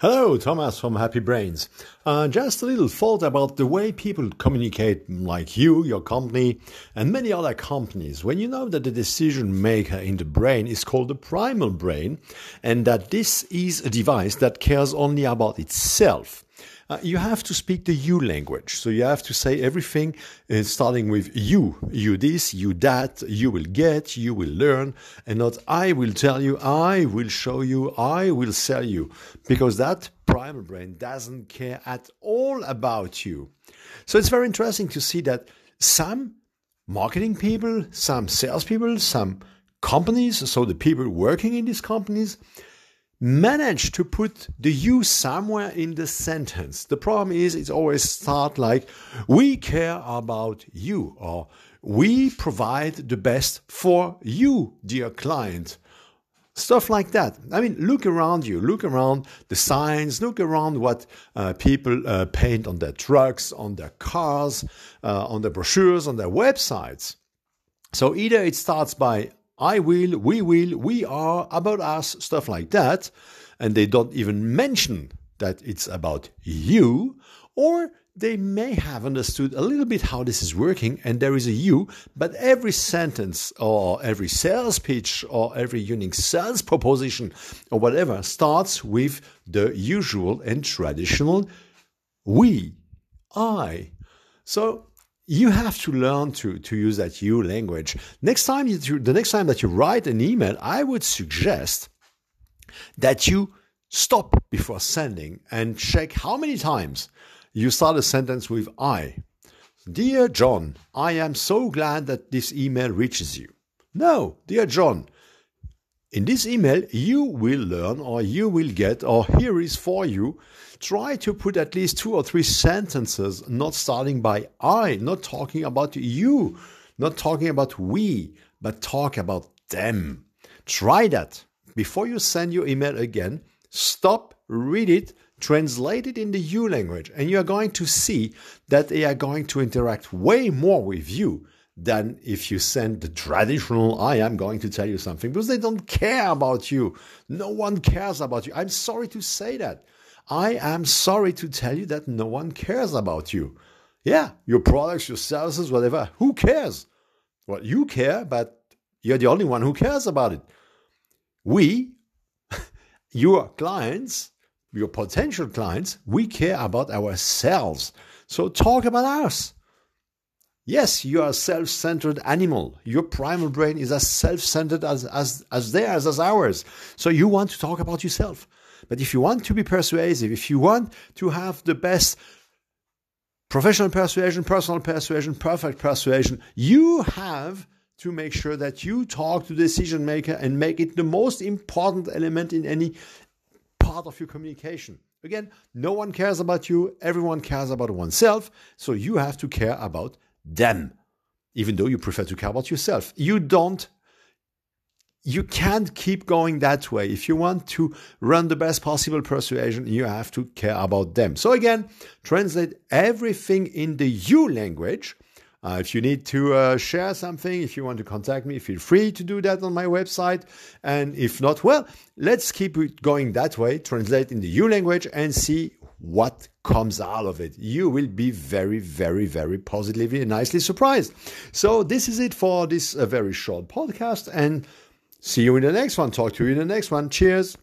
Hello, Thomas from Happy Brains. Uh, just a little thought about the way people communicate, like you, your company, and many other companies. When you know that the decision maker in the brain is called the primal brain, and that this is a device that cares only about itself, uh, you have to speak the you language. So you have to say everything uh, starting with you, you this, you that, you will get, you will learn, and not I will tell you, I will show you, I will sell you, because that primal brain doesn't care at all about you. So it's very interesting to see that some marketing people, some salespeople, some companies, so the people working in these companies, manage to put the you somewhere in the sentence. The problem is it's always start like we care about you or we provide the best for you, dear client. Stuff like that. I mean, look around you, look around the signs, look around what uh, people uh, paint on their trucks, on their cars, uh, on their brochures, on their websites. So either it starts by I will, we will, we are, about us, stuff like that. And they don't even mention that it's about you, or they may have understood a little bit how this is working and there is a you, but every sentence or every sales pitch or every unique sales proposition or whatever starts with the usual and traditional we, I. So you have to learn to, to use that you language. Next time you, the next time that you write an email, I would suggest that you stop before sending and check how many times you start a sentence with I. Dear John, I am so glad that this email reaches you. No, dear John, in this email, you will learn or you will get or here is for you. Try to put at least two or three sentences, not starting by I, not talking about you, not talking about we, but talk about them. Try that. Before you send your email again, stop, read it, translate it in the you language, and you are going to see that they are going to interact way more with you than if you send the traditional, I am going to tell you something, because they don't care about you. No one cares about you. I'm sorry to say that. I am sorry to tell you that no one cares about you. Yeah, your products, your services, whatever. Who cares? Well, you care, but you're the only one who cares about it. We, your clients, your potential clients, we care about ourselves. So talk about us. Yes, you are a self centered animal. Your primal brain is as self centered as, as, as theirs, as ours. So you want to talk about yourself. But if you want to be persuasive, if you want to have the best professional persuasion, personal persuasion, perfect persuasion, you have to make sure that you talk to the decision maker and make it the most important element in any part of your communication. Again, no one cares about you, everyone cares about oneself, so you have to care about them, even though you prefer to care about yourself. You don't you can't keep going that way. If you want to run the best possible persuasion, you have to care about them. So again, translate everything in the you language. Uh, if you need to uh, share something, if you want to contact me, feel free to do that on my website. And if not, well, let's keep it going that way. Translate in the you language and see what comes out of it. You will be very, very, very positively and nicely surprised. So, this is it for this uh, very short podcast. And see you in the next one. Talk to you in the next one. Cheers.